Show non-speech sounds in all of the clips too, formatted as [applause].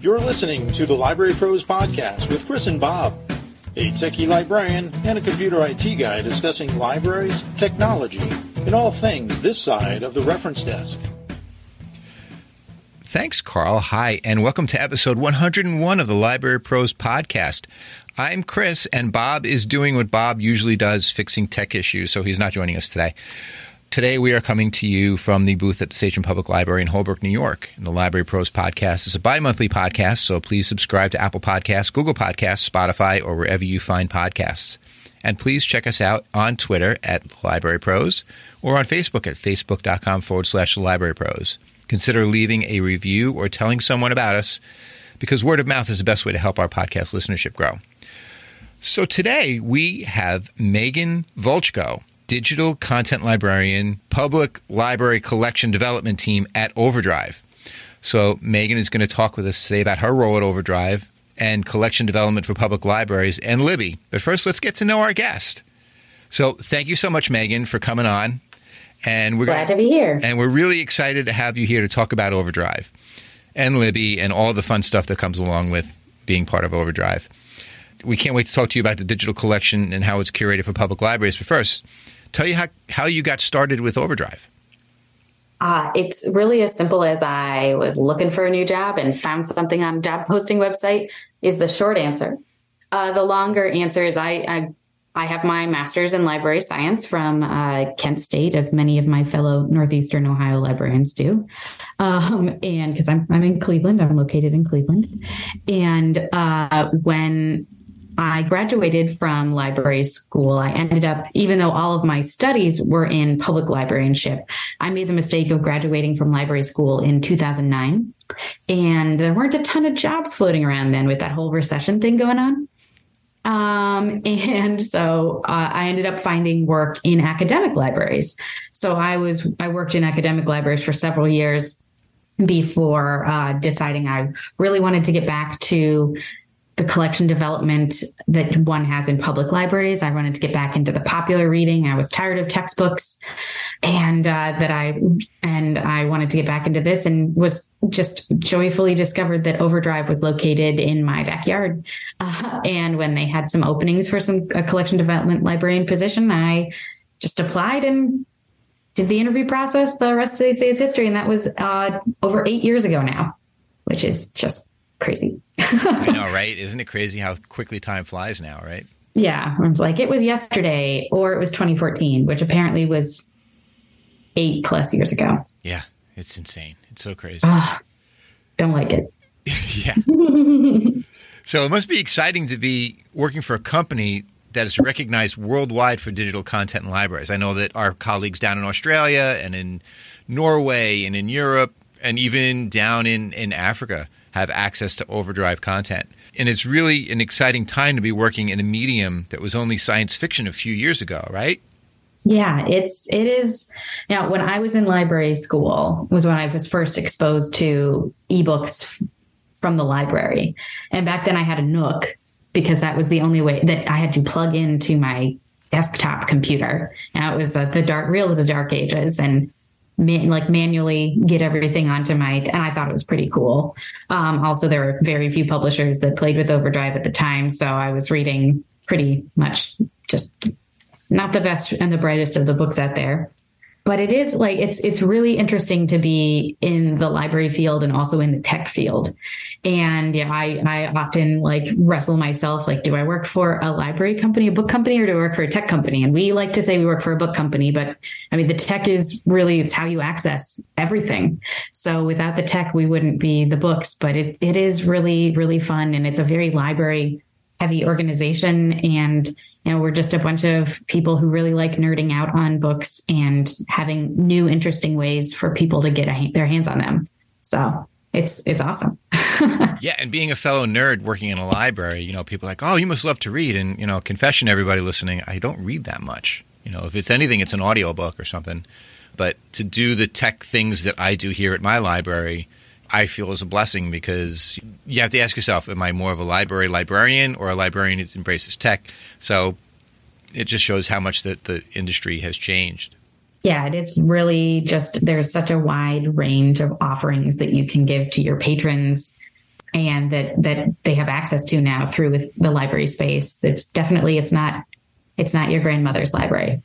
You're listening to the Library Pros Podcast with Chris and Bob, a techie librarian and a computer IT guy discussing libraries, technology, and all things this side of the reference desk. Thanks, Carl. Hi, and welcome to episode 101 of the Library Pros Podcast. I'm Chris, and Bob is doing what Bob usually does, fixing tech issues, so he's not joining us today. Today, we are coming to you from the booth at the Sachem Public Library in Holbrook, New York. And the Library Pros podcast is a bi monthly podcast, so please subscribe to Apple Podcasts, Google Podcasts, Spotify, or wherever you find podcasts. And please check us out on Twitter at Library Pros or on Facebook at facebook.com forward slash Library Pros. Consider leaving a review or telling someone about us because word of mouth is the best way to help our podcast listenership grow. So today we have Meghan Volchko digital content librarian, public library collection development team at Overdrive. So, Meghan is going to talk with us today about her role at Overdrive and collection development for public libraries and Libby. But first, let's get to know our guest. So, thank you so much, Meghan, for coming on. And we're glad gonna, to be here. And we're really excited to have you here to talk about Overdrive and Libby and all the fun stuff that comes along with being part of Overdrive. We can't wait to talk to you about the digital collection and how it's curated for public libraries. But first, Tell you how, how you got started with Overdrive. Uh, it's really as simple as I was looking for a new job and found something on a job posting website is the short answer. Uh, the longer answer is I, I, I have my master's in library science from uh, Kent State, as many of my fellow Northeastern Ohio librarians do. Um, and because I'm, I'm in Cleveland, I'm located in Cleveland. And uh, when I graduated from library school. I ended up, even though all of my studies were in public librarianship, I made the mistake of graduating from library school in 2009. And there weren't a ton of jobs floating around then with that whole recession thing going on. Um, [laughs] and so uh, I ended up finding work in academic libraries. So I was, I worked in academic libraries for several years before uh, deciding I really wanted to get back to the collection development that one has in public libraries. I wanted to get back into the popular reading. I was tired of textbooks and uh, that I and I wanted to get back into this and was just joyfully discovered that Overdrive was located in my backyard. Uh, [laughs] and when they had some openings for some a collection development librarian position, I just applied and did the interview process. The rest of the say is history, and that was uh, over eight years ago now, which is just crazy. I know, [laughs] right? Isn't it crazy how quickly time flies now, right? Yeah. It's like it was yesterday or it was 2014, which apparently was eight plus years ago. Yeah. It's insane. It's so crazy. Oh, don't like it. [laughs] yeah. [laughs] so it must be exciting to be working for a company that is recognized worldwide for digital content and libraries. I know that our colleagues down in Australia and in Norway and in Europe and even down in, in Africa have access to overdrive content. And it's really an exciting time to be working in a medium that was only science fiction a few years ago, right? Yeah, it's it is. You when I was in library school was when I was first exposed to ebooks from the library, and back then I had a Nook because that was the only way that I had to plug into my desktop computer. Now it was uh, the dark, real of the dark ages, and man, like manually get everything onto my and i thought it was pretty cool. Um, also there were very few publishers that played with overdrive at the time so i was reading pretty much just not the best and the brightest of the books out there but it is like it's it's really interesting to be in the library field and also in the tech field. And yeah i i often like wrestle myself like do i work for a library company a book company or do i work for a tech company? And we like to say we work for a book company but i mean the tech is really it's how you access everything. So without the tech we wouldn't be the books. But it, it is really really fun. And it's a very library heavy organization. And you know, we're just a bunch of people who really like nerding out on books and having new, interesting ways for people to get a, their hands on them. So it's it's awesome. [laughs] yeah, and being a fellow nerd working in a library, you know, people like, oh, you must love to read. And you know, confession, everybody listening, I don't read that much. You know, if it's anything, it's an audiobook or something. But to do the tech things that I do here at my library, I feel is a blessing because you have to ask yourself, am I more of a library librarian or a librarian that embraces tech? So it just shows how much that the industry has changed. Yeah, it is really just there's such a wide range of offerings that you can give to your patrons and that that they have access to now through with the library space. It's definitely it's not it's not your grandmother's library.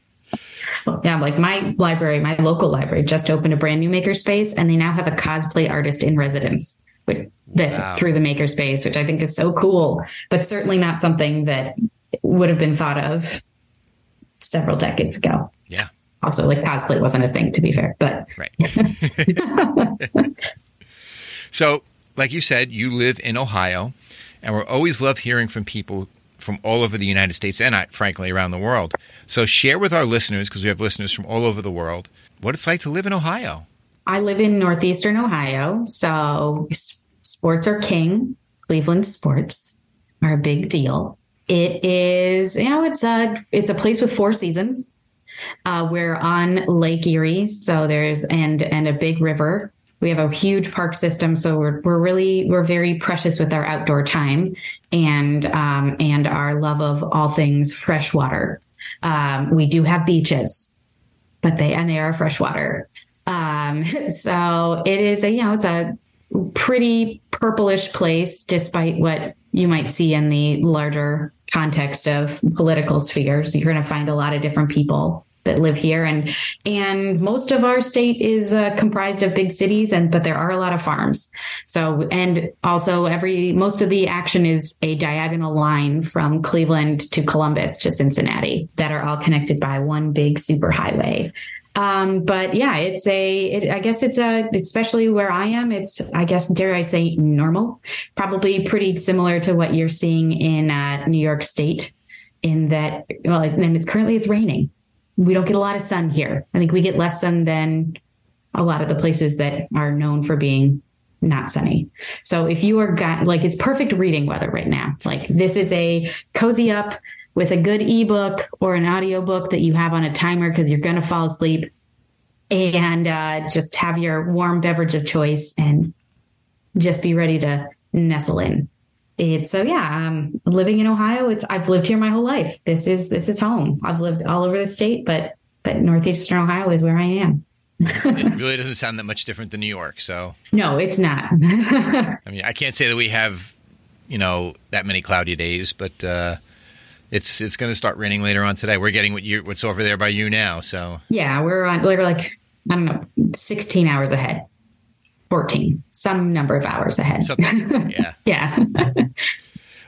Yeah, like my library, my local library just opened a brand new makerspace and they now have a cosplay artist in residence which, that wow. through the makerspace, which I think is so cool, but certainly not something that would have been thought of several decades ago. Yeah. Also, like cosplay wasn't a thing, to be fair, but right. [laughs] so, like you said, you live in Ohio, and we're always love hearing from people from all over the United States and, uh, frankly, around the world. So, share with our listeners, because we have listeners from all over the world, what it's like to live in Ohio. I live in northeastern Ohio, so sports are king. Cleveland sports are a big deal. It is, you know, it's a it's a place with four seasons. Uh, we're on Lake Erie, so there's and and a big river. We have a huge park system, so we're we're really we're very precious with our outdoor time and um, and our love of all things freshwater. Um, we do have beaches, but they and they are freshwater. Um, [laughs] so it is a you know it's a pretty purplish place, despite what you might see in the larger context of political spheres. You're going to find a lot of different people that live here. And and most of our state is uh, comprised of big cities and but there are a lot of farms. So and also every most of the action is a diagonal line from cleveland to columbus to cincinnati that are all connected by one big super highway um, but yeah, it's a, it, I guess it's a, especially where I am, it's, I guess, dare I say normal, probably pretty similar to what you're seeing in uh, New York State in that, well, and it's currently it's raining. We don't get a lot of sun here. I think we get less sun than a lot of the places that are known for being not sunny. So if you are got like it's perfect reading weather right now. Like this is a cozy up with a good ebook or an audiobook that you have on a timer because you're going to fall asleep and uh, just have your warm beverage of choice and just be ready to nestle in it's so yeah um, living in ohio it's i've lived here my whole life this is this is home i've lived all over the state but but northeastern ohio is where i am it [laughs] really doesn't sound that much different than new york so no it's not [laughs] i mean i can't say that we have you know that many cloudy days but uh it's it's going to start raining later on today. We're getting what you what's over there by you now. So yeah, we're on. We're like I don't know, sixteen hours ahead, fourteen, some number of hours ahead. Something, yeah, [laughs] yeah.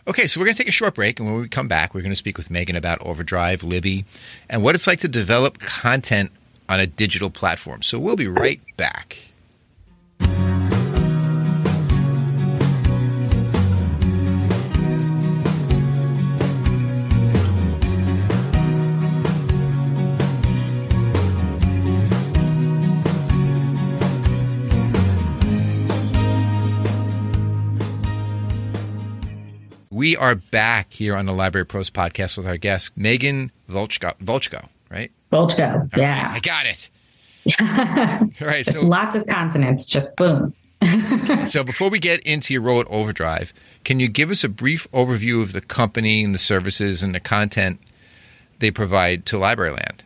okay, so we're going to take a short break, and when we come back, we're going to speak with Meghan about Overdrive, Libby, and what it's like to develop content on a digital platform. So we'll be right back. We are back here on the Library Pros podcast with our guest, Meghan Volchko, Volchko right? Volchko, yeah. Right, I got it. [laughs] All right. Just so, lots of consonants, just boom. [laughs] so before we get into your role at Overdrive, can you give us a brief overview of the company and the services and the content they provide to Libraryland?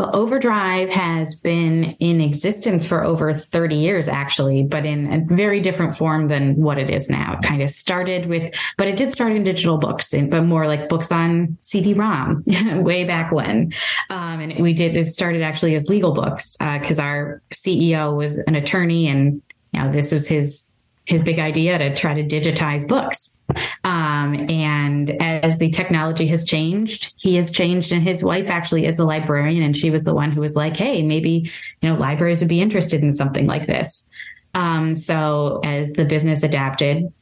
Well, Overdrive has been in existence for over 30 years, actually, but in a very different form than what it is now. It kind of started with, but it did start in digital books, but more like books on CD-ROM [laughs] way back when. Um, and we did, it started actually as legal books because uh, our CEO was an attorney and you know, this was his his big idea to try to digitize books. Um, and as the technology has changed, he has changed, and his wife actually is a librarian, and she was the one who was like, "Hey, maybe you know libraries would be interested in something like this." Um, so as the business adapted,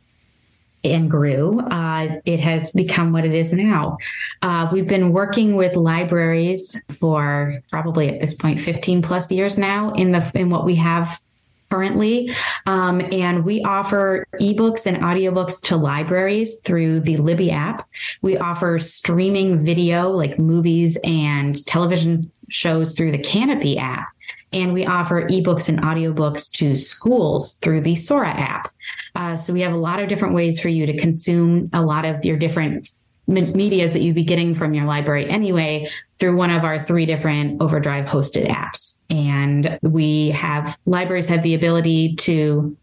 and grew, uh, it has become what it is now. Uh, we've been working with libraries for probably at this point 15 plus years now in the in what we have currently. Um, and we offer ebooks and audiobooks to libraries through the Libby app. We offer streaming video like movies and television shows through the Kanopy app. And we offer ebooks and audiobooks to schools through the Sora app. Uh, so we have a lot of different ways for you to consume a lot of your different medias that you'd be getting from your library anyway through one of our three different overdrive hosted apps and we have libraries have the ability to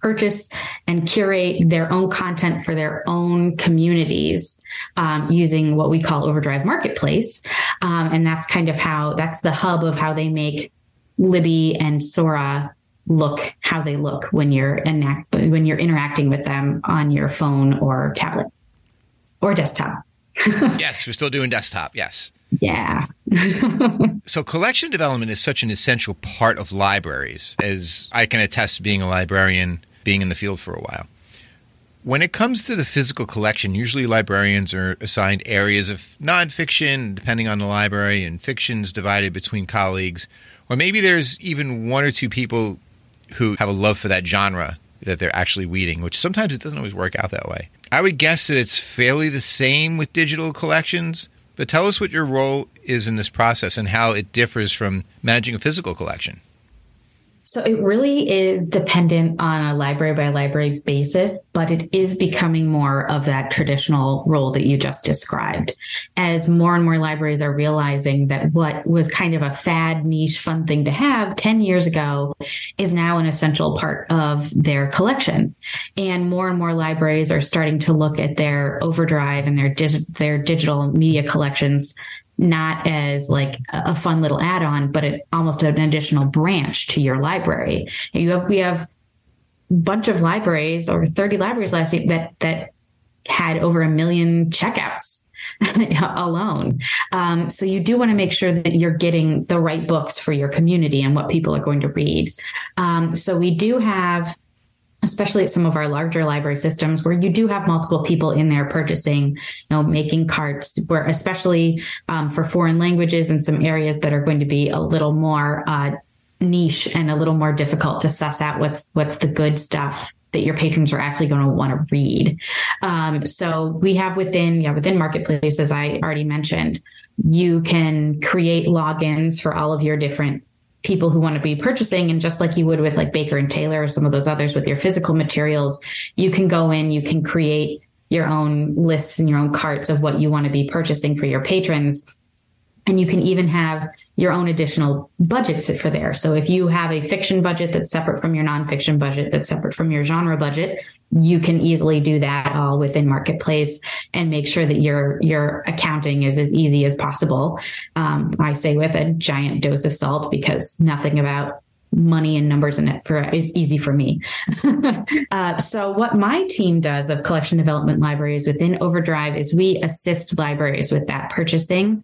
purchase and curate their own content for their own communities um, using what we call Overdrive Marketplace. Um, and that's kind of how that's the hub of how they make Libby and Sora look how they look when you're enact- when you're interacting with them on your phone or tablet or desktop. [laughs] yes, we're still doing desktop. Yes. Yeah. [laughs] so collection development is such an essential part of libraries, as I can attest being a librarian, being in the field for a while. When it comes to the physical collection, usually librarians are assigned areas of nonfiction, depending on the library, and fictions divided between colleagues. Or maybe there's even one or two people who have a love for that genre that they're actually weeding, which sometimes it doesn't always work out that way. I would guess that it's fairly the same with digital collections, but tell us what your role is in this process and how it differs from managing a physical collection. So it really is dependent on a library by library basis, but it is becoming more of that traditional role that you just described. As more and more libraries are realizing that what was kind of a fad, niche, fun thing to have 10 years ago is now an essential part of their collection. And more and more libraries are starting to look at their overdrive and their, dig- their digital media collections not as like a fun little add-on, but it, almost an additional branch to your library. You have we have a bunch of libraries, over 30 libraries last week that that had over a million checkouts [laughs] alone. Um, so you do want to make sure that you're getting the right books for your community and what people are going to read. Um, so we do have especially at some of our larger library systems where you do have multiple people in there purchasing, you know, making carts, where especially um, for foreign languages and some areas that are going to be a little more uh, niche and a little more difficult to suss out what's what's the good stuff that your patrons are actually going to want to read. Um, so we have within yeah within marketplace as I already mentioned, you can create logins for all of your different people who want to be purchasing and just like you would with like Baker and Taylor or some of those others with your physical materials, you can go in, you can create your own lists and your own carts of what you want to be purchasing for your patrons. And you can even have your own additional budgets for there. So if you have a fiction budget that's separate from your nonfiction budget, that's separate from your genre budget, you can easily do that all within marketplace and make sure that your your accounting is as easy as possible. Um, i say with a giant dose of salt because nothing about money and numbers in it for is easy for me. [laughs] Uh, so what my team does of collection development libraries within overdrive is we assist libraries with that purchasing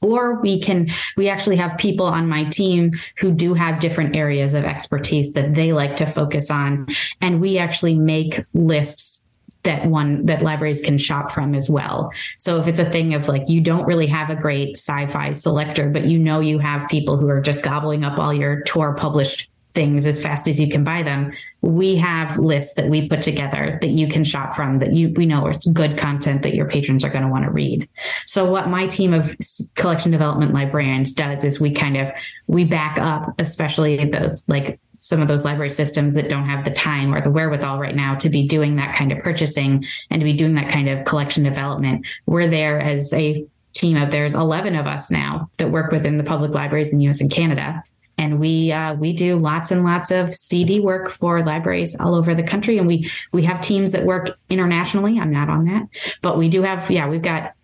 or we can we actually have people on my team who do have different areas of expertise that they like to focus on and we actually make lists that one that libraries can shop from as well. So if it's a thing of like you don't really have a great sci-fi selector, but you know you have people who are just gobbling up all your Tor published things as fast as you can buy them. We have lists that we put together that you can shop from that you we know is good content that your patrons are going to want to read. So what my team of collection development librarians does is we kind of we back up, especially those like some of those library systems that don't have the time or the wherewithal right now to be doing that kind of purchasing and to be doing that kind of collection development. We're there as a team of there's 11 of us now that work within the public libraries in the US and Canada and we uh, we do lots and lots of CD work for libraries all over the country, and we we have teams that work internationally. I'm not on that, but we do have yeah we've got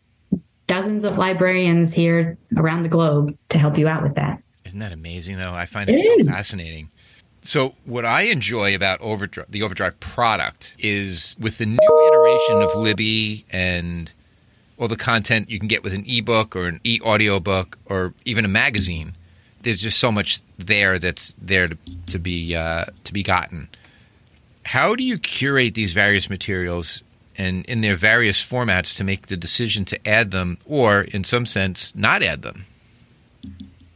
dozens of librarians here around the globe to help you out with that. Isn't that amazing though? I find it, it so fascinating. So what I enjoy about Overdrive, the Overdrive product is with the new iteration of Libby and all the content you can get with an ebook or an e-audio book or even a magazine there's just so much there that's there to, to be uh, to be gotten. How do you curate these various materials and in their various formats to make the decision to add them, or in some sense, not add them?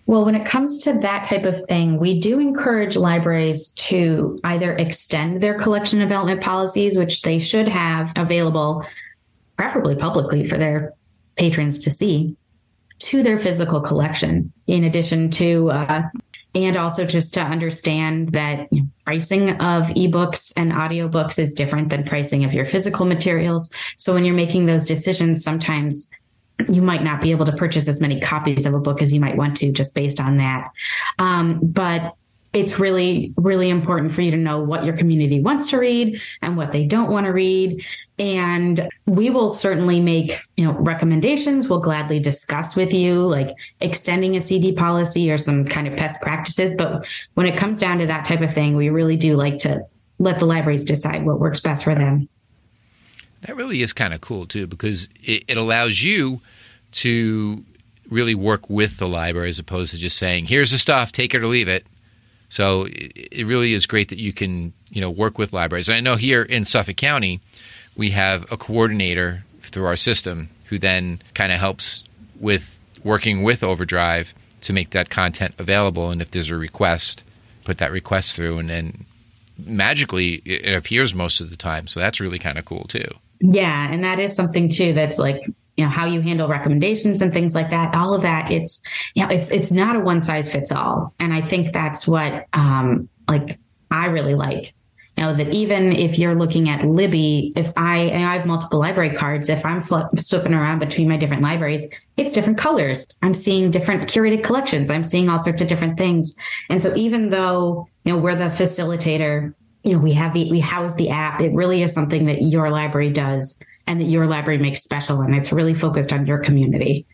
Well, when it comes to that type of thing, we do encourage libraries to either extend their collection development policies, which they should have available, preferably publicly for their patrons to see, to their physical collection, in addition to, uh, and also just to understand that pricing of ebooks and audiobooks is different than pricing of your physical materials. So when you're making those decisions, sometimes you might not be able to purchase as many copies of a book as you might want to just based on that. Um, but it's really, really important for you to know what your community wants to read and what they don't want to read. And we will certainly make, you know, recommendations. We'll gladly discuss with you, like extending a CD policy or some kind of best practices. But when it comes down to that type of thing, we really do like to let the libraries decide what works best for them. That really is kind of cool too, because it, it allows you to really work with the library as opposed to just saying, "Here's the stuff, take it or leave it." So it really is great that you can you know work with libraries. And I know here in Suffolk County, we have a coordinator through our system who then kind of helps with working with Overdrive to make that content available. And if there's a request, put that request through, and then magically it appears most of the time. So that's really kind of cool too. Yeah, and that is something too that's like you know how you handle recommendations and things like that all of that it's you know it's it's not a one size fits all. And i think that's what um like i really like. You know that even if you're looking at libby if i i have multiple library cards if i'm fl- flipping around between my different libraries it's different colors. I'm seeing different curated collections. I'm seeing all sorts of different things. And so even though you know we're the facilitator you know we have the we house the app. It really is something that your library does and that your library makes special and it's really focused on your community.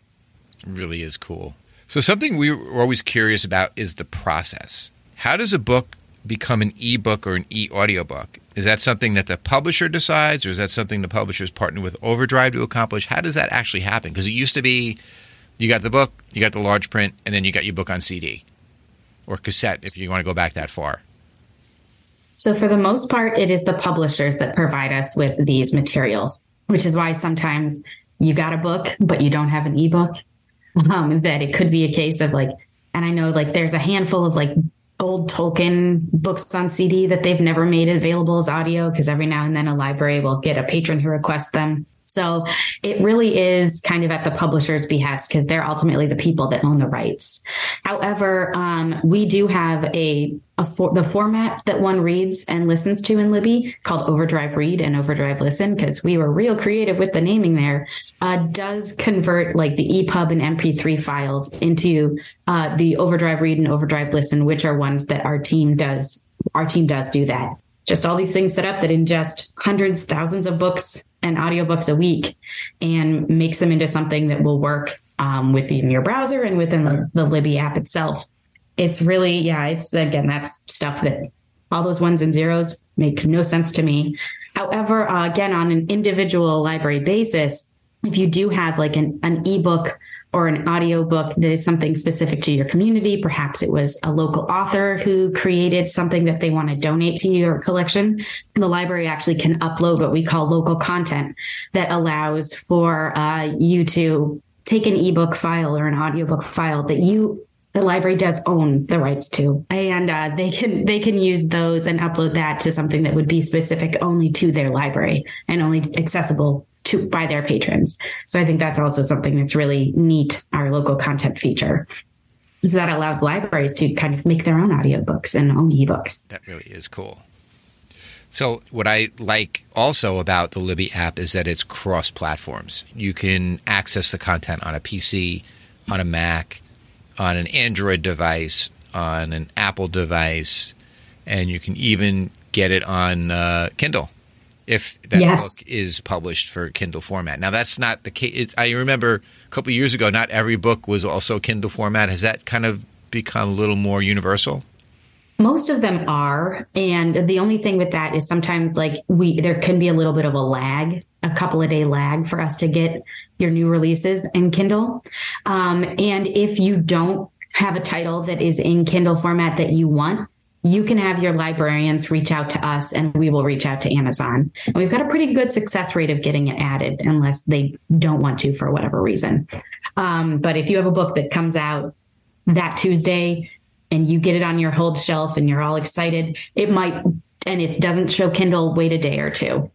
It really is cool. So something we were always curious about is the process. How does a book become an ebook or an e-audiobook? Is that something that the publisher decides or is that something the publishers partner with Overdrive to accomplish? How does that actually happen? Because it used to be you got the book, you got the large print, and then you got your book on CD or cassette if you want to go back that far. So, for the most part, it is the publishers that provide us with these materials which is why sometimes you got a book, but you don't have an ebook. Um, that it could be a case of like, and I know like there's a handful of like old Tolkien books on CD that they've never made available as audio because every now and then a library will get a patron who requests them. So it really is kind of at the publisher's behest because they're ultimately the people that own the rights. However, um, we do have a, a for, the format that one reads and listens to in Libby called Overdrive Read and Overdrive Listen because we were real creative with the naming there. Uh, does convert like the EPUB and MP3 files into uh, the Overdrive Read and Overdrive Listen, which are ones that our team does. Our team does do that just all these things set up that ingest hundreds, thousands of books and audiobooks a week and makes them into something that will work um, within your browser and within the, the Libby app itself. It's really, yeah, it's again, that's stuff that all those ones and zeros make no sense to me. However, uh, again, on an individual library basis, if you do have like an, an ebook or an audiobook that is something specific to your community. Perhaps it was a local author who created something that they want to donate to your collection. The library actually can upload what we call local content that allows for uh, you to take an ebook file or an audiobook file that you the library does own the rights to and uh, they can they can use those and upload that to something that would be specific only to their library and only accessible to by their patrons. So I think that's also something that's really neat, our local content feature. So that allows libraries to kind of make their own audiobooks and own ebooks. That really is cool. So, what I like also about the Libby app is that it's cross platforms. You can access the content on a PC, on a Mac, on an Android device, on an Apple device, and you can even get it on uh, Kindle if that yes. book is published for Kindle format. Now, that's not the case. I remember a couple years ago, not every book was also Kindle format. Has that kind of become a little more universal? Most of them are. And the only thing with that is sometimes like we, there can be a little bit of a lag, a couple of day lag for us to get your new releases in Kindle. Um, and if you don't have a title that is in Kindle format that you want, you can have your librarians reach out to us and we will reach out to Amazon. And we've got a pretty good success rate of getting it added unless they don't want to for whatever reason. Um, but if you have a book that comes out that Tuesday and you get it on your hold shelf and you're all excited, it might, and it doesn't show Kindle, wait a day or two.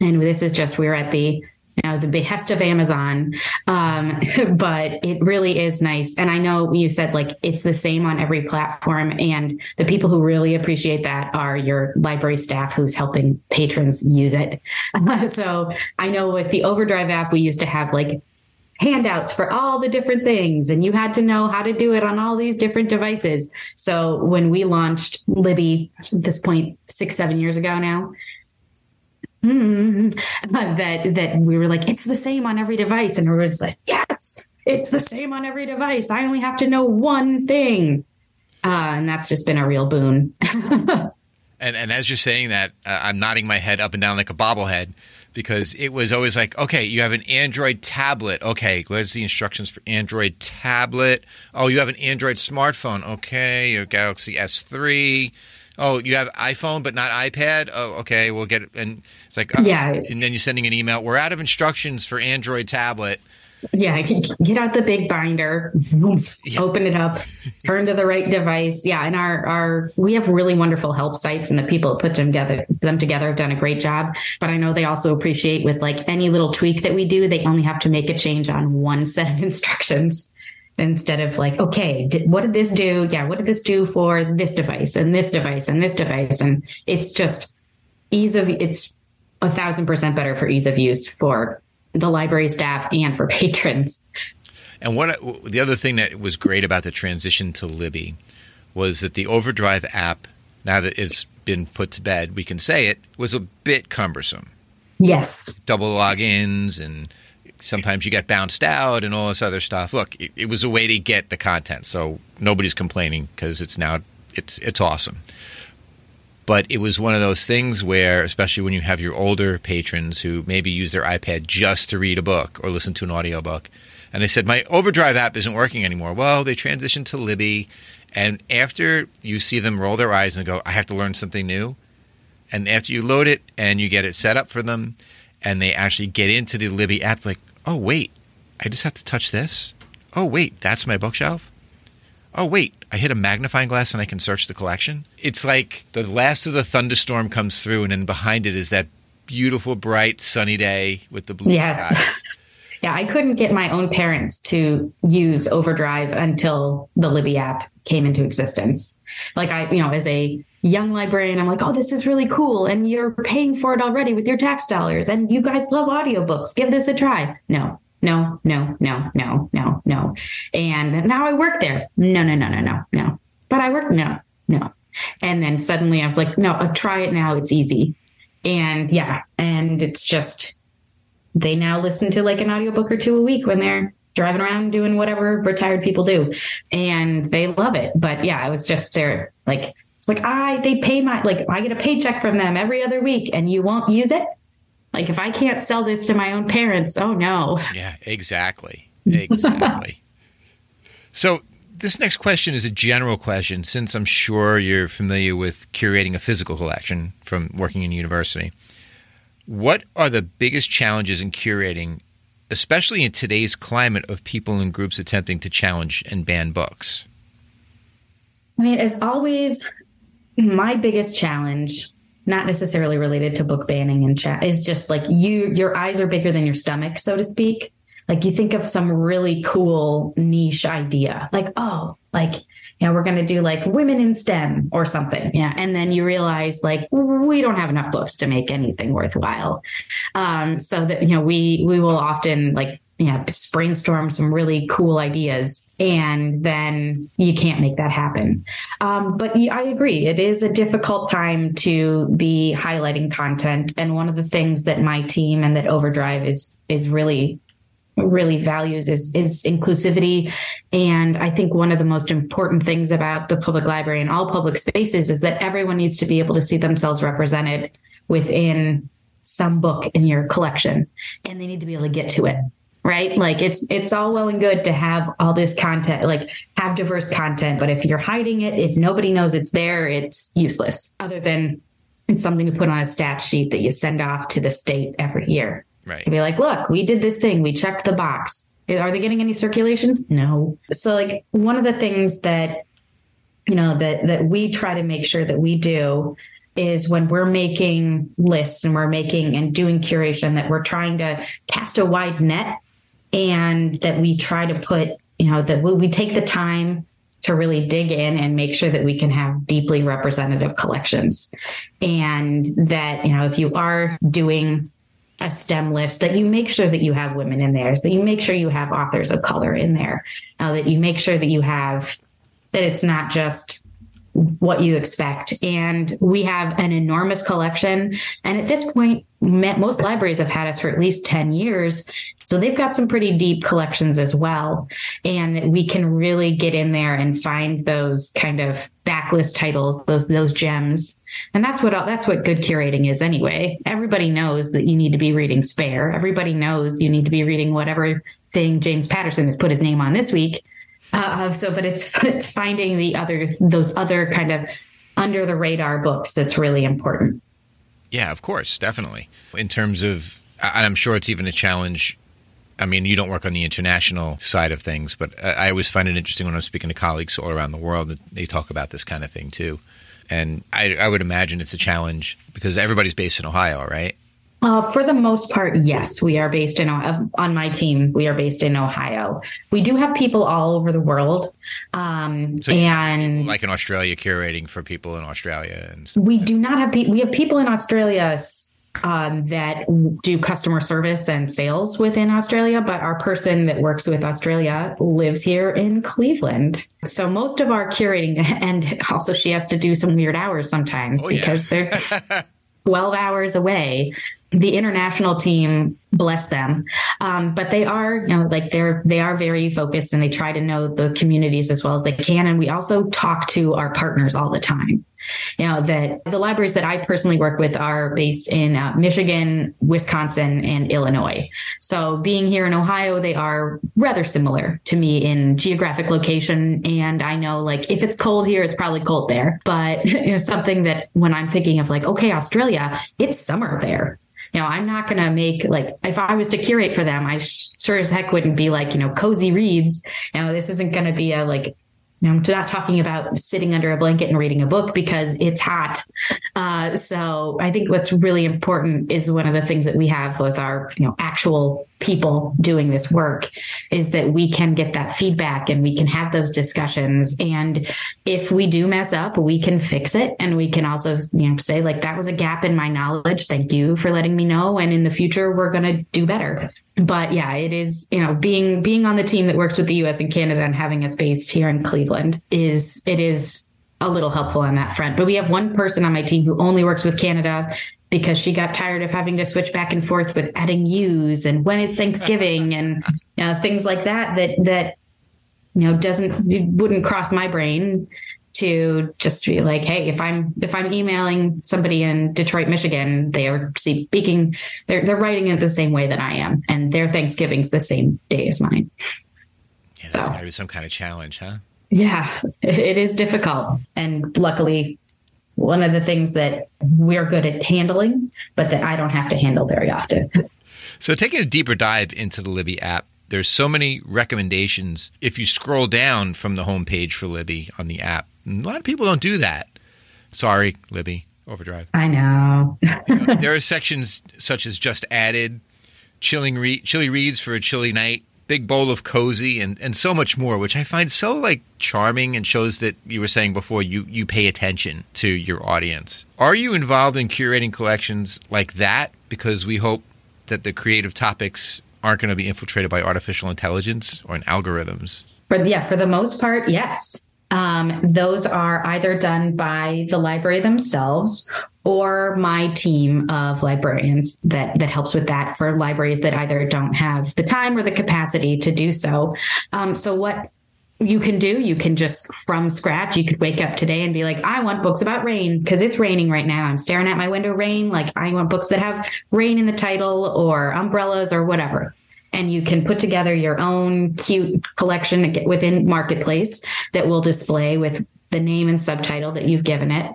And this is just, we're at the know, the behest of Amazon. Um, [laughs] but it really is nice. And I know you said like it's the same on every platform. And the people who really appreciate that are your library staff who's helping patrons use it. [laughs] so I know with the Overdrive app, we used to have like handouts for all the different things and you had to know how to do it on all these different devices. So when we launched Libby at this point, six, seven years ago now, hmm, that that we were like, it's the same on every device. And everyone's like, yes, it's the same on every device. I only have to know one thing. Uh, and that's just been a real boon. [laughs] and and as you're saying that, uh, I'm nodding my head up and down like a bobblehead because it was always like, okay, you have an Android tablet. Okay, where's the instructions for Android tablet? Oh, you have an Android smartphone. Okay, your Galaxy S3. Oh, you have iPhone but not iPad. Oh, okay, we'll get it. And it's like, oh. yeah. And then you're sending an email. We're out of instructions for Android tablet. Yeah, get out the big binder, yeah. open it up, turn to the right device. Yeah, and our our we have really wonderful help sites, and the people that put them together them together have done a great job. But I know they also appreciate with like any little tweak that we do, they only have to make a change on one set of [laughs] instructions instead of like, okay, did, what did this do? Yeah, what did this do for this device and this device and this device? And it's just ease of it's a thousand percent better for ease of use for the library staff and for [laughs] patrons. And what the other thing that was great about the transition to Libby was that the Overdrive app, now that it's been put to bed, we can say it was a bit cumbersome. Yes, double logins and sometimes you get bounced out and all this other stuff. Look, it, it was a way to get the content, so nobody's complaining because it's now it's it's awesome. But it was one of those things where, especially when you have your older patrons who maybe use their iPad just to read a book or listen to an audiobook, and they said, My Overdrive app isn't working anymore. Well, they transitioned to Libby. And after you see them roll their eyes and go, I have to learn something new, and after you load it and you get it set up for them, and they actually get into the Libby app, like, oh, wait, I just have to touch this? Oh, wait, that's my bookshelf? oh, wait, I hit a magnifying glass and I can search the collection. It's like the last of the thunderstorm comes through, and then behind it is that beautiful, bright, sunny day with the blue yes. skies. Yeah, I couldn't get my own parents to use Overdrive until the Libby app came into existence. Like I, you know, as a young librarian, I'm like, oh, this is really cool. And you're paying for it already with your tax dollars. And you guys love audiobooks. Give this a try. No, no, no, no, no, no, no. And now I work there. No, no, no, no, no, no. But I work, no, no. And then suddenly I was like, no, uh, try it now. It's easy. And yeah, and it's just, they now listen to like an audiobook or two a week when they're driving around doing whatever retired people do. And they love it. But yeah, I was just there, like, it's like I they pay my like I get a paycheck from them every other week and you won't use it. Like if I can't sell this to my own parents, oh no. Yeah, exactly. Exactly. [laughs] so this next question is a general question since I'm sure you're familiar with curating a physical collection from working in university. What are the biggest challenges in curating, especially in today's climate of people and groups attempting to challenge and ban books? I mean, as always, my biggest challenge not necessarily related to book banning and chat is just like you your eyes are bigger than your stomach so to speak like you think of some really cool niche idea like oh like you know we're going to do like women in stem or something yeah and then you realize like we don't have enough books to make anything worthwhile um so that you know we we will often like you know, just brainstorm some really cool ideas and then you can't make that happen. Um, but I agree, it is a difficult time to be highlighting content. And one of the things that my team and that Overdrive is is really really values is is inclusivity. And i think one of the most important things about the public library and all public spaces is that everyone needs to be able to see themselves represented within some book in your collection and they need to be able to get to it right? Like it's it's all well and good to have all this content like have diverse content but if you're hiding it if nobody knows it's there it's useless other than it's something to put on a stat sheet that you send off to the state every year right. To be like look we did this thing. We checked the box. Are they getting any circulations? No. So like one of the things that you know that that we try to make sure that we do is when we're making lists and we're making and doing curation that we're trying to cast a wide net and that we try to put, you know, that we take the time to really dig in and make sure that we can have deeply representative collections. And that, you know, if you are doing a STEM list, that you make sure that you have women in there, that you make sure you have authors of color in there, uh, that you make sure that you have that it's not just what you expect. And we have an enormous collection. And at this point, most libraries have had us for at least 10 years. So they've got some pretty deep collections as well. And we can really get in there and find those kind of backlist titles, those, those gems. And that's what, that's what good curating is anyway. Everybody knows that you need to be reading spare. Everybody knows you need to be reading whatever thing James Patterson has put his name on this week uh, so, but it's [laughs] it's finding the other those other kind of under the radar books that's really important. Yeah, of course, definitely. In terms of, and I'm sure it's even a challenge. I mean, you don't work on the international side of things, but I always find it interesting when I'm speaking to colleagues all around the world that they talk about this kind of thing too. And I, I would imagine it's a challenge because everybody's based in Ohio, right? Uh, for the most part, yes, we are based in uh, on my team. We are based in Ohio. We do have people all over the world, um, so and like in Australia, curating for people in Australia. And we do not have pe- we have people in Australia um, that do customer service and sales within Australia, but our person that works with Australia lives here in Cleveland. So most of our curating, [laughs] and also she has to do some weird hours sometimes oh, because yeah. they're [laughs] 12 hours away the international team bless them. Um, but they are you know like they're they are very focused and they try to know the communities as well as they can. And we also talk to our partners all the time. You know that the libraries that i personally work with are based in uh, michigan wisconsin and illinois. So being here in ohio they are rather similar to me in geographic location. And i know like if it's cold here it's probably cold there. But [laughs] you know something that when i'm thinking of like okay australia it's summer there you know, I'm not going to make like, if I was to curate for them, I sure as heck wouldn't be like, you know, cozy reads. You know, this isn't going to be a like you know, I'm not talking about sitting under a blanket and reading a book because it's hot. Uh, so I think what's really important is one of the things that we have with our, you know, actual people doing this work is that we can get that feedback and we can have those discussions. And if we do mess up, we can fix it. And we can also, you know, say like, that was a gap in my knowledge. Thank you for letting me know. And in the future, we're going to do better but yeah, it is, you know, being being on the team that works with the US and Canada and having us based here in Cleveland is it is a little helpful on that front. But we have one person on my team who only works with Canada because she got tired of having to switch back and forth with adding U's and when is Thanksgiving and you know, things like that that that you know doesn't wouldn't cross my brain to just be like, hey, if I'm if I'm emailing somebody in Detroit, Michigan, they are speaking, they're they're writing it the same way that I am, and their Thanksgiving's the same day as mine. Yeah, so got to be some kind of challenge, huh? Yeah, it is difficult, and luckily, one of the things that we're good at handling, but that I don't have to handle very often. So, taking a deeper dive into the Libby app, there's so many recommendations. If you scroll down from the homepage for Libby on the app, a lot of people don't do that. Sorry, Libby, Overdrive. I know. you [laughs] know there are sections such as just added, chilling re- chilly reads for a chilly night, big bowl of cozy, and, and so much more, which I find so like charming and shows that you were saying before you you pay attention to your audience. Are you involved in curating collections like that? Because we hope that the creative topics aren't going to be infiltrated by artificial intelligence or in algorithms. For yeah, for the most part, yes. Um, those are either done by the library themselves or my team of librarians that that helps with that for libraries that either don't have the time or the capacity to do so. Um, so what you can do, you can just from scratch, you could wake up today and be like, I want books about rain because it's raining right now. I'm staring at my window, rain. Like I want books that have rain in the title or umbrellas or whatever and you can put together your own cute collection within Marketplace that will display with the name and subtitle that you've given it.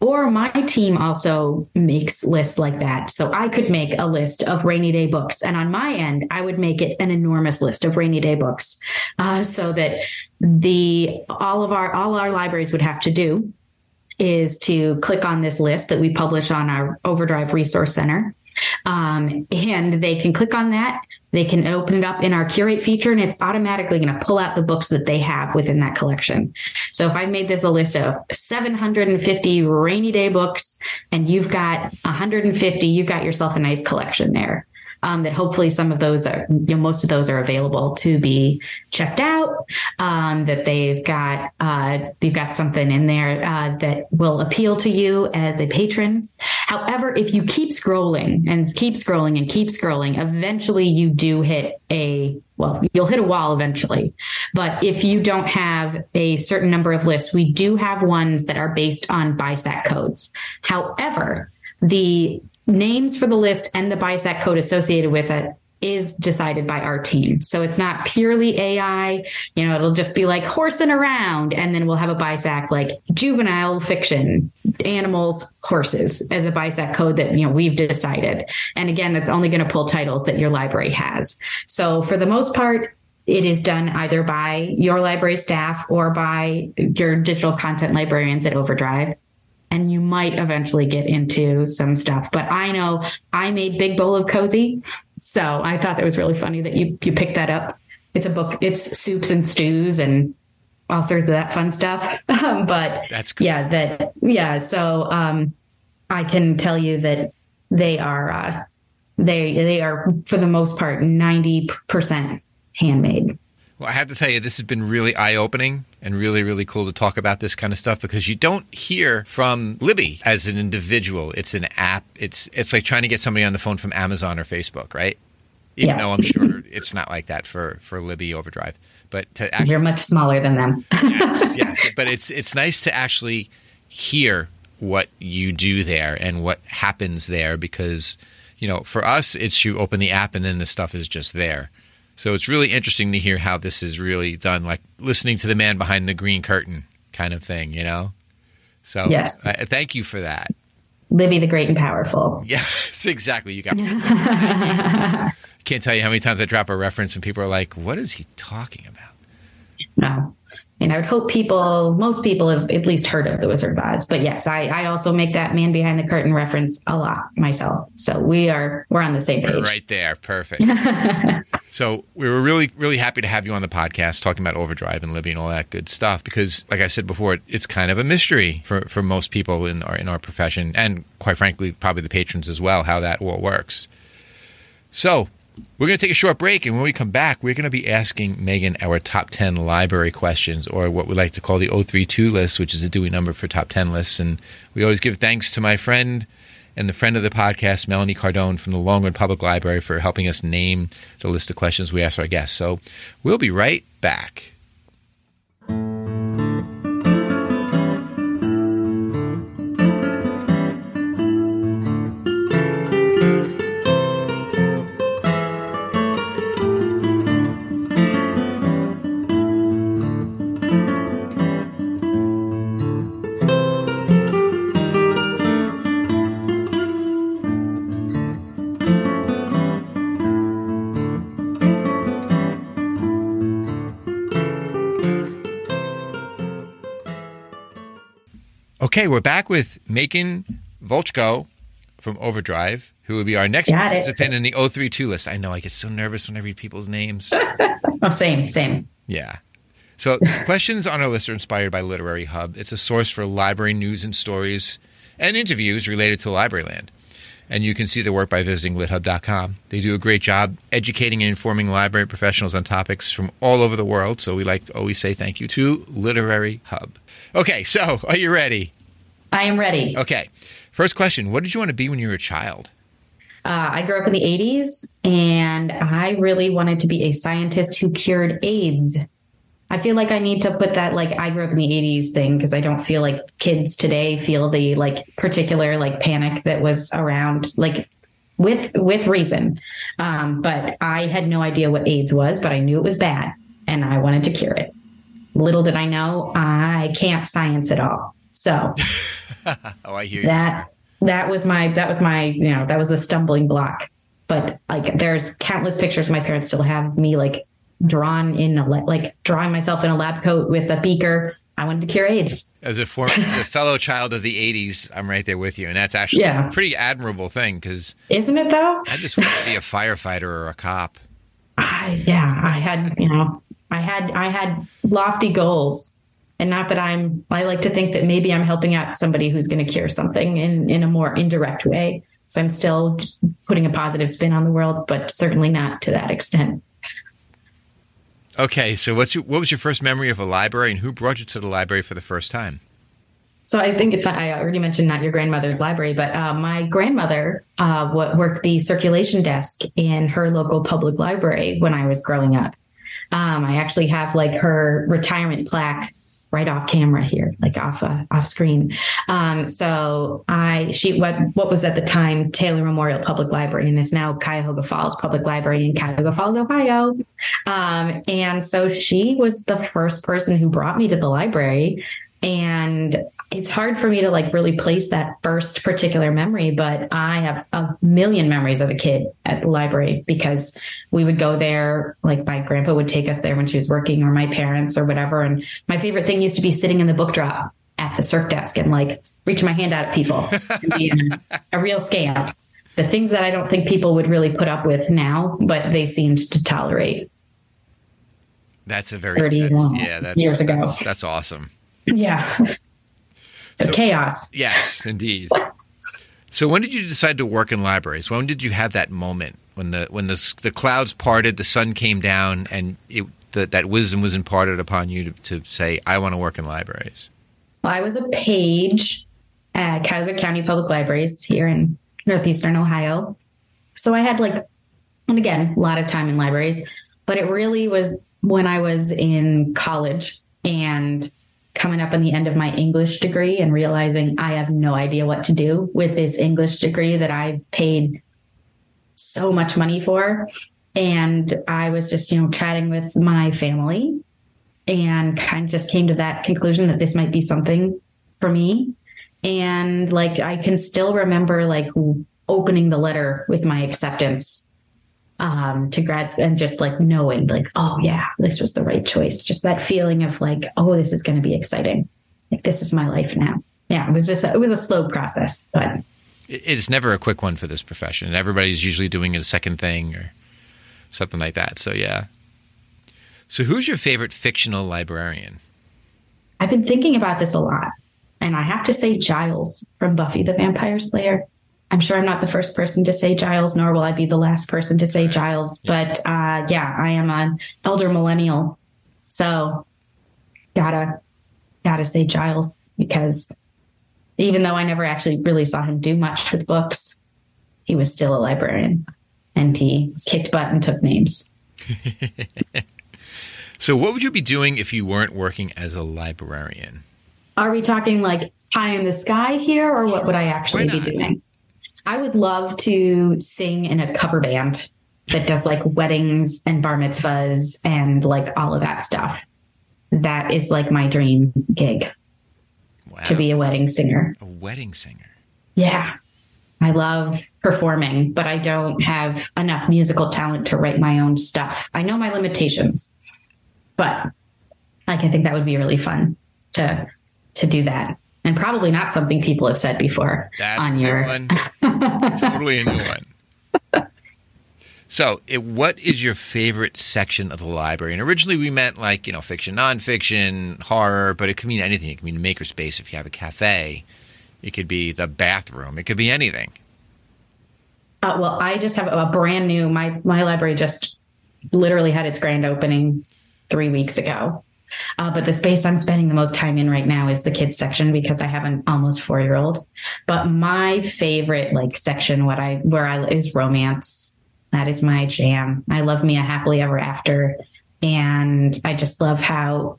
Or my team also makes lists like that. So I could make a list of rainy day books. And on my end, I would make it an enormous list of rainy day books uh, so that the all of our all our libraries would have to do is to click on this list that we publish on our overdrive resource center um, and they can click on that they can open it up in our curate feature and it's automatically going to pull out the books that they have within that collection. So if I made this a list of 750 rainy day books and you've got 150, you've got yourself a nice collection there um, that hopefully some of those are, you know, most of those are available to be checked out. Um, that they've got, uh, you've got something in there uh, that will appeal to you as a patron. However, if you keep scrolling and keep scrolling and keep scrolling, eventually you do hit a well, you'll hit a wall eventually. But if you don't have a certain number of lists, we do have ones that are based on BISAC codes. However, the names for the list and the BISAC code associated with it is decided by our team. So it's not purely AI. You know, it'll just be like horsing around, and then we'll have a BISAC like juvenile fiction, animals, horses as a BISAC code that, you know, we've decided. And again, that's only going to pull titles that your library has. So for the most part, it is done either by your library staff or by your digital content librarians at Overdrive and you might eventually get into some stuff. But I know I made Big Bowl of Cozy, so I thought that was really funny that you you picked that up. It's a book. It's soups and stews and all sorts of that fun stuff. [laughs] but that's cool. yeah, that yeah. So um, I can tell you that they are uh, they they are for the most part ninety percent handmade. Well, I have to tell you, this has been really eye opening and really, really cool to talk about this kind of stuff because you don't hear from Libby as an individual. It's an app. It's it's like trying to get somebody on the phone from Amazon or Facebook, right? Even yeah. though I'm sure it's not like that for for Libby Overdrive, but to actually, you're much smaller than them. yes, [laughs] yes, but it's it's nice to actually hear what you do there and what happens there because you know for us it's you open the app and then the stuff is just there so it's really interesting to hear how this is really done, like listening to the man behind the green curtain kind of thing, you know? So yes. Uh, thank you for that. Libby the Great and Powerful. Yes, [laughs] exactly. You got [laughs] me. Can't tell you how many times I drop a reference and people are like, what is he talking about? No and I would hope people, most people have at least heard of the Wizard of Oz. But yes, I, I also make that man behind the curtain reference a lot myself. So we are we're on the same page. We're right there. Perfect. [laughs] so we were really, really happy to have you on the podcast talking about Overdrive and Libby and all that good stuff because like I said before, it's kind of a mystery for, for most people in our in our profession and quite frankly, probably the patrons as well, how that all works. So we're going to take a short break, and when we come back, we're going to be asking Meghan our top 10 library questions, or what we like to call the 032 list, which is a Dewey number for top 10 lists. And we always give thanks to my friend and the friend of the podcast, Melanie Cardone from the Longwood Public Library, for helping us name the list of questions we ask our guests. So we'll be right back. Okay, we're back with Meghan Volchko from Overdrive, who will be our next Got participant it. in the 032 list. I know I get so nervous when I read people's names. [laughs] oh, same, same. Yeah. So, questions on our list are inspired by Literary Hub. It's a source for library news and stories and interviews related to Libraryland. And you can see their work by visiting lithub.com. They do a great job educating and informing library professionals on topics from all over the world. So we like to always say thank you to Literary Hub. Okay, so are you ready? I am ready. Okay. First question What did you want to be when you were a child? Uh, I grew up in the 80s and I really wanted to be a scientist who cured AIDS. I feel like I need to put that like I grew up in the 80s thing because I don't feel like kids today feel the like particular like panic that was around like with with reason. Um, but I had no idea what AIDS was, but I knew it was bad and I wanted to cure it. Little did I know I can't science at all. So [laughs] oh, I hear that. You. That was my that was my you know that was the stumbling block. But like, there's countless pictures my parents still have me like drawn in a like drawing myself in a lab coat with a beaker. I wanted to cure AIDS. As a, former, as a fellow child of the '80s, I'm right there with you, and that's actually yeah. a pretty admirable thing because isn't it though? I just want to be a firefighter or a cop. I, yeah, I had, you know, I had, I had lofty goals and not that I'm, I like to think that maybe I'm helping out somebody who's going to cure something in, in a more indirect way. So I'm still putting a positive spin on the world, but certainly not to that extent. Okay, so what's your, what was your first memory of a library, and who brought you to the library for the first time? So I think it's fun. I already mentioned not your grandmother's library, but uh, my grandmother uh, worked the circulation desk in her local public library when I was growing up. Um, I actually have like her retirement plaque right off camera here, like off uh, off screen. Um, so I she what what was at the time Taylor Memorial Public Library and is now Cuyahoga Falls Public Library in Cuyahoga Falls, Ohio. Um, and so she was the first person who brought me to the library. And it's hard for me to like really place that first particular memory, but I have a million memories of a kid at the library because we would go there, like my grandpa would take us there when she was working or my parents or whatever. And my favorite thing used to be sitting in the book drop at the circ desk and like reach my hand out at people [laughs] and being a real scamp. The things that I don't think people would really put up with now, but they seemed to tolerate. That's a very 30 that's, yeah, that's, years ago. That's, that's awesome. Yeah. So, chaos. Yes, indeed. So when did you decide to work in libraries? When did you have that moment when the when the the clouds parted, the sun came down, and it, the, that wisdom was imparted upon you to, to say, "I want to work in libraries"? Well, I was a page at Cuyahoga County Public Libraries here in northeastern Ohio. So I had like, and again, a lot of time in libraries, but it really was when I was in college and coming up on the end of my English degree and realizing I have no idea what to do with this English degree that I paid so much money for. And I was just, you know, chatting with my family and kind of just came to that conclusion that this might be something for me. And like, I can still remember like opening the letter with my acceptance um, to grad school and just like knowing like, oh yeah, this was the right choice. Just that feeling of like, oh, this is going to be exciting. Like this is my life now. Yeah, it was just a, it was a slow process, but it's never a quick one for this profession. Everybody's usually doing a second thing or something like that. So yeah. So who's your favorite fictional librarian? I've been thinking about this a lot, and I have to say Giles from Buffy the Vampire Slayer. I'm sure I'm not the first person to say Giles, nor will I be the last person to say Giles. But uh, yeah, I am an elder millennial, so gotta gotta say Giles because even though I never actually really saw him do much with books, he was still a librarian and he kicked butt and took names. [laughs] so, what would you be doing if you weren't working as a librarian? Are we talking like high in the sky here, or what would I actually be doing? I would love to sing in a cover band that does like weddings and bar mitzvahs and like all of that stuff. That is like my dream gig wow. to be a wedding singer. A wedding singer. Yeah. I love performing, but I don't have enough musical talent to write my own stuff. I know my limitations, but like I think that would be really fun to to do that and probably not something people have said before That's on your one. [laughs] totally a new one. So, it, what is your favorite section of the library? And originally, we meant like you know fiction, nonfiction, horror, but it could mean anything. It could mean makerspace if you have a cafe. It could be the bathroom. It could be anything. Uh, well, I just have a brand new. My my library just literally had its grand opening three weeks ago, uh, but the space I'm spending the most time in right now is the kids section because I have an almost four year old. But my favorite like section, what I where I is romance. That is my jam. I love Mia Happily Ever After, and I just love how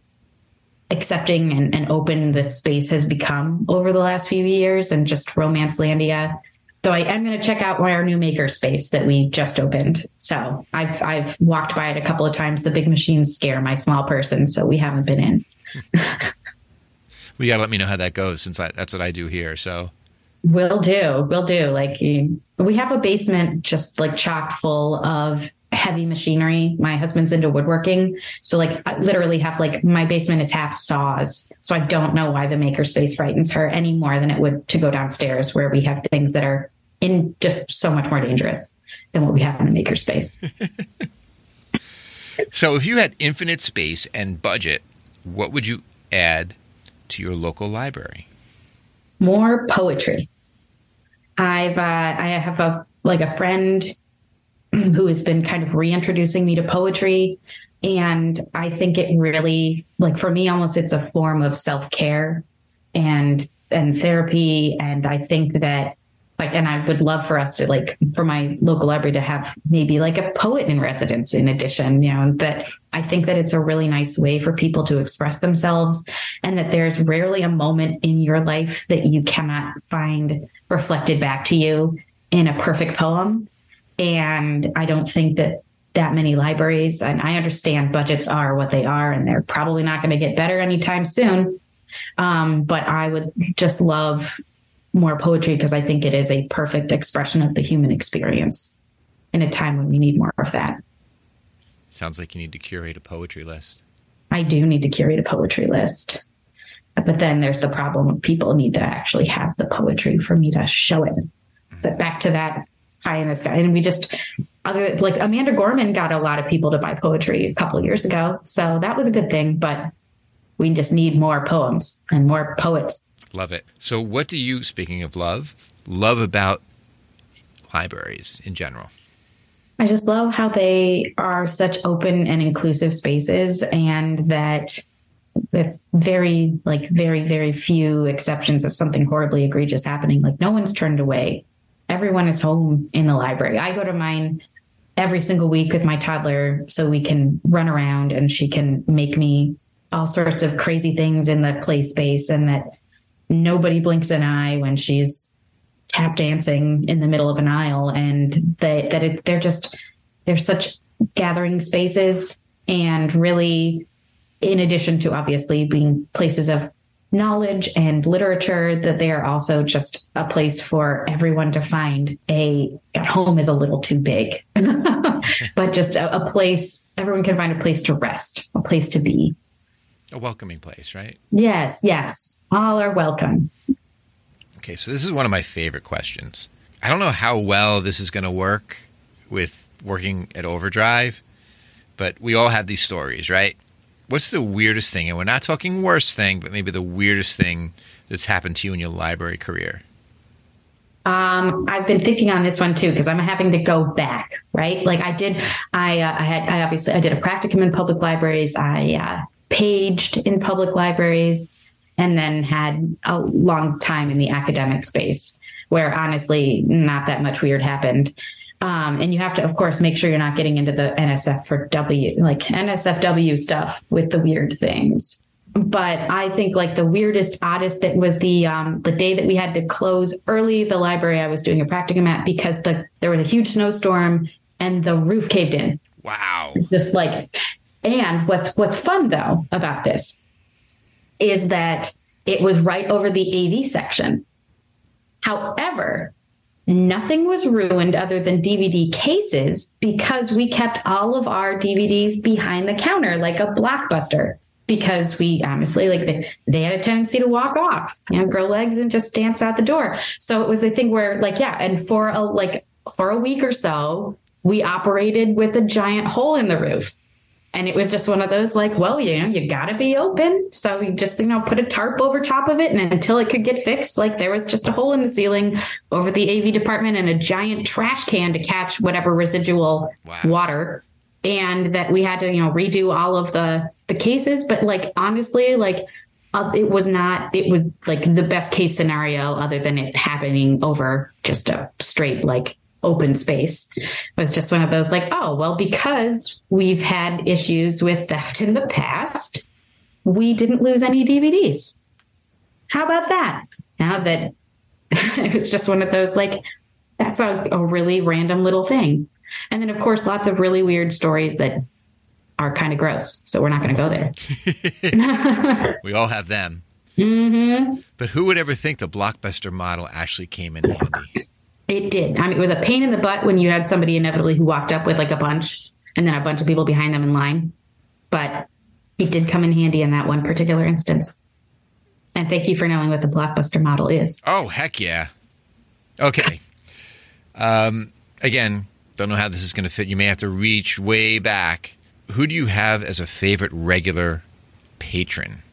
accepting and, and open this space has become over the last few years, and just Romancelandia so I am going to check out our new makerspace that we just opened. So I've I've walked by it a couple of times. The big machines scare my small person, so we haven't been in. well, [laughs] you got to let me know how that goes, since I, that's what I do here. So Will do. Will do. Like we have a basement just like chock full of heavy machinery. My husband's into woodworking. So like I literally have like my basement is half saws. So I don't know why the makerspace frightens her any more than it would to go downstairs where we have things that are in just so much more dangerous than what we have in the makerspace. [laughs] So, if you had infinite space and budget, what would you add to your local library? More poetry. I've uh, I have a like a friend [clears throat] who has been kind of reintroducing me to poetry. And I think it really like for me almost it's a form of self-care and and therapy. And I think that like and I would love for us to like for my local library to have maybe like a poet in residence in addition you know that I think that it's a really nice way for people to express themselves and that there's rarely a moment in your life that you cannot find reflected back to you in a perfect poem and I don't think that that many libraries and I understand budgets are what they are and they're probably not going to get better anytime soon um, but I would just love more poetry because I think it is a perfect expression of the human experience in a time when we need more of that. Sounds like you need to curate a poetry list. I do need to curate a poetry list. But then there's the problem of people need to actually have the poetry for me to show it. So back to that high in the sky. And we just other like Amanda Gorman got a lot of people to buy poetry a couple years ago. So that was a good thing, but we just need more poems and more poets Love it. So, what do you, speaking of love, love about libraries in general? I just love how they are such open and inclusive spaces and that with very like very very few exceptions of something horribly egregious happening like no one's turned away everyone is home in the library. I go to mine every single week with my toddler so we can run around and she can make me all sorts of crazy things in the play space and that nobody blinks an eye when she's tap dancing in the middle of an aisle and that that it, they're just they're such gathering spaces and really in addition to obviously being places of knowledge and literature that they are also just a place for everyone to find a at home is a little too big [laughs] but just a, a place everyone can find a place to rest a place to be a welcoming place right yes yes all are welcome. Okay, so this is one of my favorite questions. I don't know how well this is going to work with working at Overdrive, but we all have these stories, right? What's the weirdest thing? And we're not talking worst thing, but maybe the weirdest thing that's happened to you in your library career. Um, I've been thinking on this one too because I'm having to go back, right? Like I did, I uh, I had I obviously I did a practicum in public libraries. I uh, paged in public libraries and then had a long time in the academic space where honestly not that much weird happened. Um, and you have to, of course, make sure you're not getting into the NSF for W, like NSFW stuff with the weird things. But I think like the weirdest, oddest that was the um, the day that we had to close early the library I was doing a practicum at because the there was a huge snowstorm and the roof caved in. Wow! Just like, and what's what's fun though about this is that it was right over the AV section. However, nothing was ruined other than DVD cases because we kept all of our DVDs behind the counter like a blockbuster because we honestly like they, they had a tendency to walk off, you know, grow legs and just dance out the door. So it was a thing where like, yeah. And for a, like, for a week or so, we operated with a giant hole in the roof and it was just one of those like, well, you know, you got to be open. So we just, you know, put a tarp over top of it. And until it could get fixed, like there was just a hole in the ceiling over the AV department and a giant trash can to catch whatever residual wow. water. And that we had to, you know, redo all of the the cases. But like honestly, like uh, it was not it was like the best case scenario other than it happening over just a straight like open space it was just one of those like oh well because we've had issues with theft in the past we didn't lose any dvds how about that? Now that [laughs] it was just one of those like that's a, a really random little thing. And then of course lots of really weird stories that are kind of gross. So we're not going to go there. [laughs] We all have them. Mm-hmm. but who would ever think the blockbuster model actually came in handy it did. I mean, it was a pain in the butt when you had somebody inevitably who walked up with like a bunch and then a bunch of people behind them in line. But it did come in handy in that one particular instance. And thank you for knowing what the blockbuster model is. Oh, heck yeah. Okay. [laughs] um, again, don't know how this is going to fit. You may have to reach way back. who do you have as a favorite regular patron?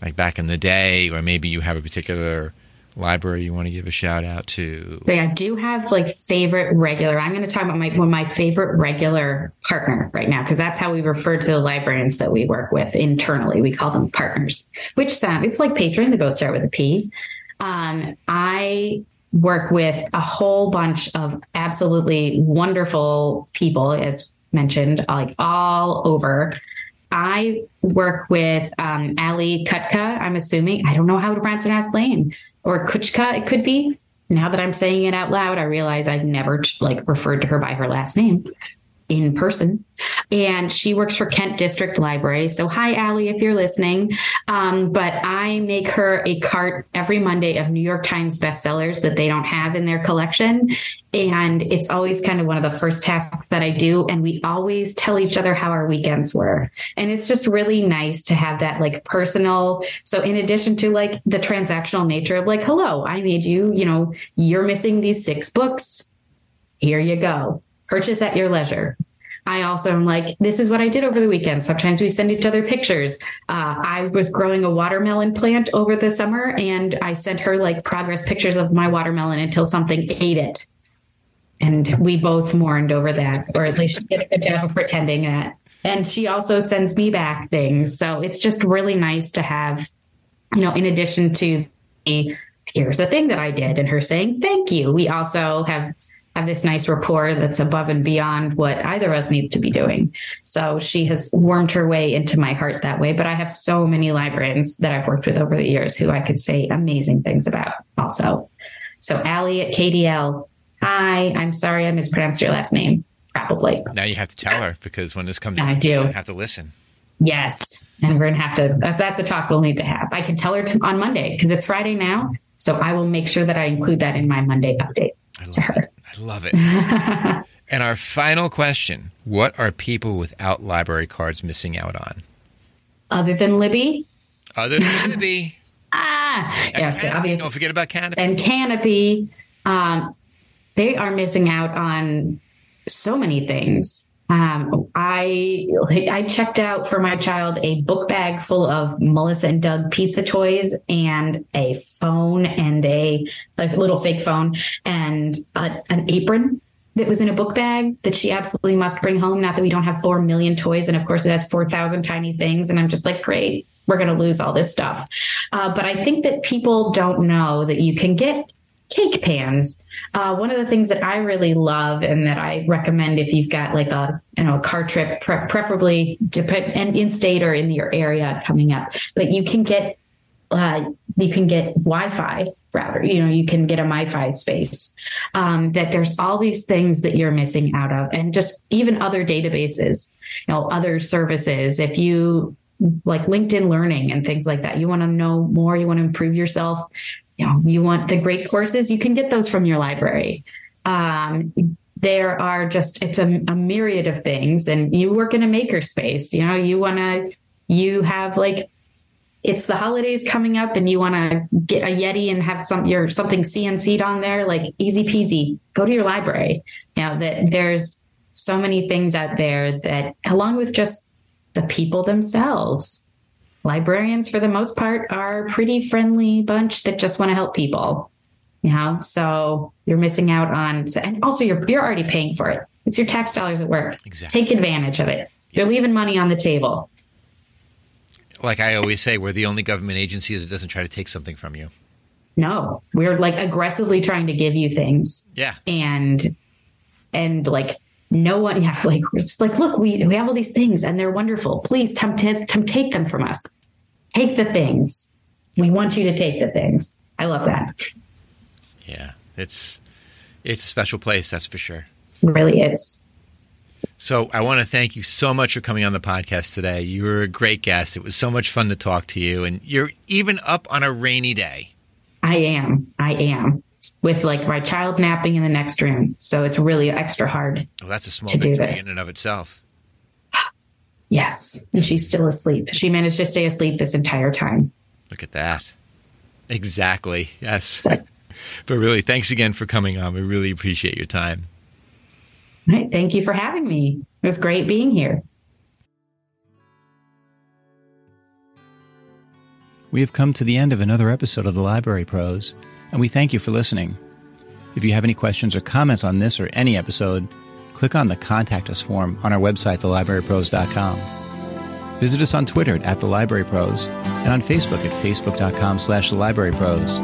Like back in the day, or maybe you have a particular library you want to give a shout out to? So I do have like favorite regular. I'm going to talk about my one my favorite regular partner right now because that's how we refer to the librarians that we work with internally. We call them partners, which sound it's like patron. They both start with a P. Um, I work with a whole bunch of absolutely wonderful people, as mentioned, like all over. I work with um, Ali Kutka. I'm assuming I don't know how to pronounce her last name or Kuchka. It could be. Now that I'm saying it out loud, I realize I've never like referred to her by her last name in person. And she works for Kent District Library. So, hi, Allie, if you're listening. Um, but I make her a cart every Monday of New York Times bestsellers that they don't have in their collection. And it's always kind of one of the first tasks that I do. And we always tell each other how our weekends were. And it's just really nice to have that like personal. So, in addition to like the transactional nature of like, hello, I made you, you know, you're missing these six books. Here you go purchase at your leisure. I also am like, this is what I did over the weekend. Sometimes we send each other pictures. Uh, I was growing a watermelon plant over the summer and I sent her like progress pictures of my watermelon until something ate it. And we both mourned over that, or at least she did a good job of pretending that. And she also sends me back things. So it's just really nice to have, you know, in addition to the here's a thing that I did and her saying thank you. We also have have this nice rapport that's above and beyond what either of us needs to be doing. So she has warmed her way into my heart that way. But I have so many librarians that I've worked with over the years who I could say amazing things about also. So Allie at KDL, hi, I'm sorry I mispronounced your last name. Probably. Now you have to tell her because when this comes, I do have to listen. Yes, and we're gonna have to. That's a talk we'll need to have. I can tell her to, on Monday because it's Friday now, so I will make sure that I include that in my Monday update to her. It. Love it. [laughs] and our final question What are people without library cards missing out on? Other than Libby? Other than Libby. [laughs] ah, yeah, so obviously. Don't forget about Kanopy. And Kanopy. Um, they are missing out on so many things. Um, I I checked out for my child a book bag full of Melissa and Doug pizza toys and a phone and a, a little fake phone and a, an apron that was in a book bag that she absolutely must bring home. Not that we don't have four million toys, and of course it has four thousand tiny things. And I'm just like, great, we're going to lose all this stuff. Uh, but I think that people don't know that you can get cake pans. Uh, one of the things that I really love and that I recommend if you've got like a you know a car trip, pre- preferably depend and in state or in your area coming up, but you can get uh, you can get Wi-Fi router. You know, you can get a MiFi space. Um, that there's all these things that you're missing out of, and just even other databases, you know, other services. If you like LinkedIn Learning and things like that, you want to know more, you want to improve yourself. You know, you want the great courses, you can get those from your library. Um, there are just it's a, a, myriad of things and you work in a makerspace you know you want to you have like it's the holidays coming up and you want to get a yeti and have some your something cnc'd on there like easy peasy go to your library. You know that there's so many things out there that along with just the people themselves. Librarians for the most part are a pretty friendly bunch that just want to help people you know? So you're missing out on and also you're you're already paying for it. It's your tax dollars at work. Exactly. take advantage of it. You're leaving money on the table. Like i always say we're the only government agency that doesn't try to take something from you. No. We're like aggressively trying to give you things. Yeah. And and like no one [laughs] yeah like it's like look we we have all these things and they're wonderful please come, t- come take them from us take the things. We want you to take the things. I love that. Yeah, it's it's a special place, that's for sure. It really is. So I want to thank you so much for coming on the podcast today. You were a great guest. It was so much fun to talk to you, and you're even up on a rainy day. I am. I am with like my child napping in the next room, so it's really extra hard. Well, that's a small to do this. in and of itself. [gasps] Yes. And she's still asleep. She managed to stay asleep this entire time. Look at that. Exactly. Yes. [laughs] but really, thanks again for coming on. We really appreciate your time. All right. Thank you for having me. It was great being here. We have come to the end of another episode of the Library Pros, and we thank you for listening. If you have any questions or comments on this or any episode, click on the Contact Us form on our website, thelibrarypros.com. Visit us on Twitter at The Library Pros and on Facebook at facebook.com slash The Library Pros.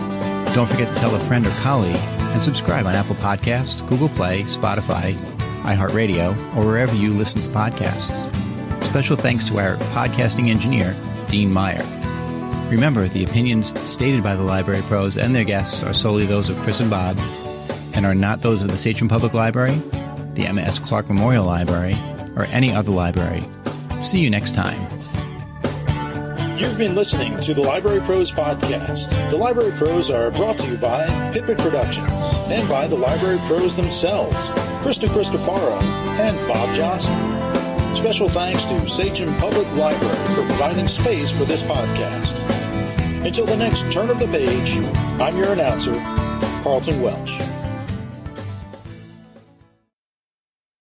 Don't forget to tell a friend or colleague and subscribe on Apple Podcasts, Google Play, Spotify, iHeartRadio, or wherever you listen to podcasts. Special thanks to our podcasting engineer, Dean Meyer. Remember, the opinions stated by the Library Pros and their guests are solely those of Chris and Bob and are not those of the Sachem Public Library, the Emma S. Clark Memorial Library, or any other library. See you next time. You've been listening to the Library Pros Podcast. The Library Pros are brought to you by Pippin Productions and by the Library Pros themselves, Krista Cristofaro and Bob Johnson. Special thanks to Sachem Public Library for providing space for this podcast. Until the next turn of the page, I'm your announcer, Carlton Welch.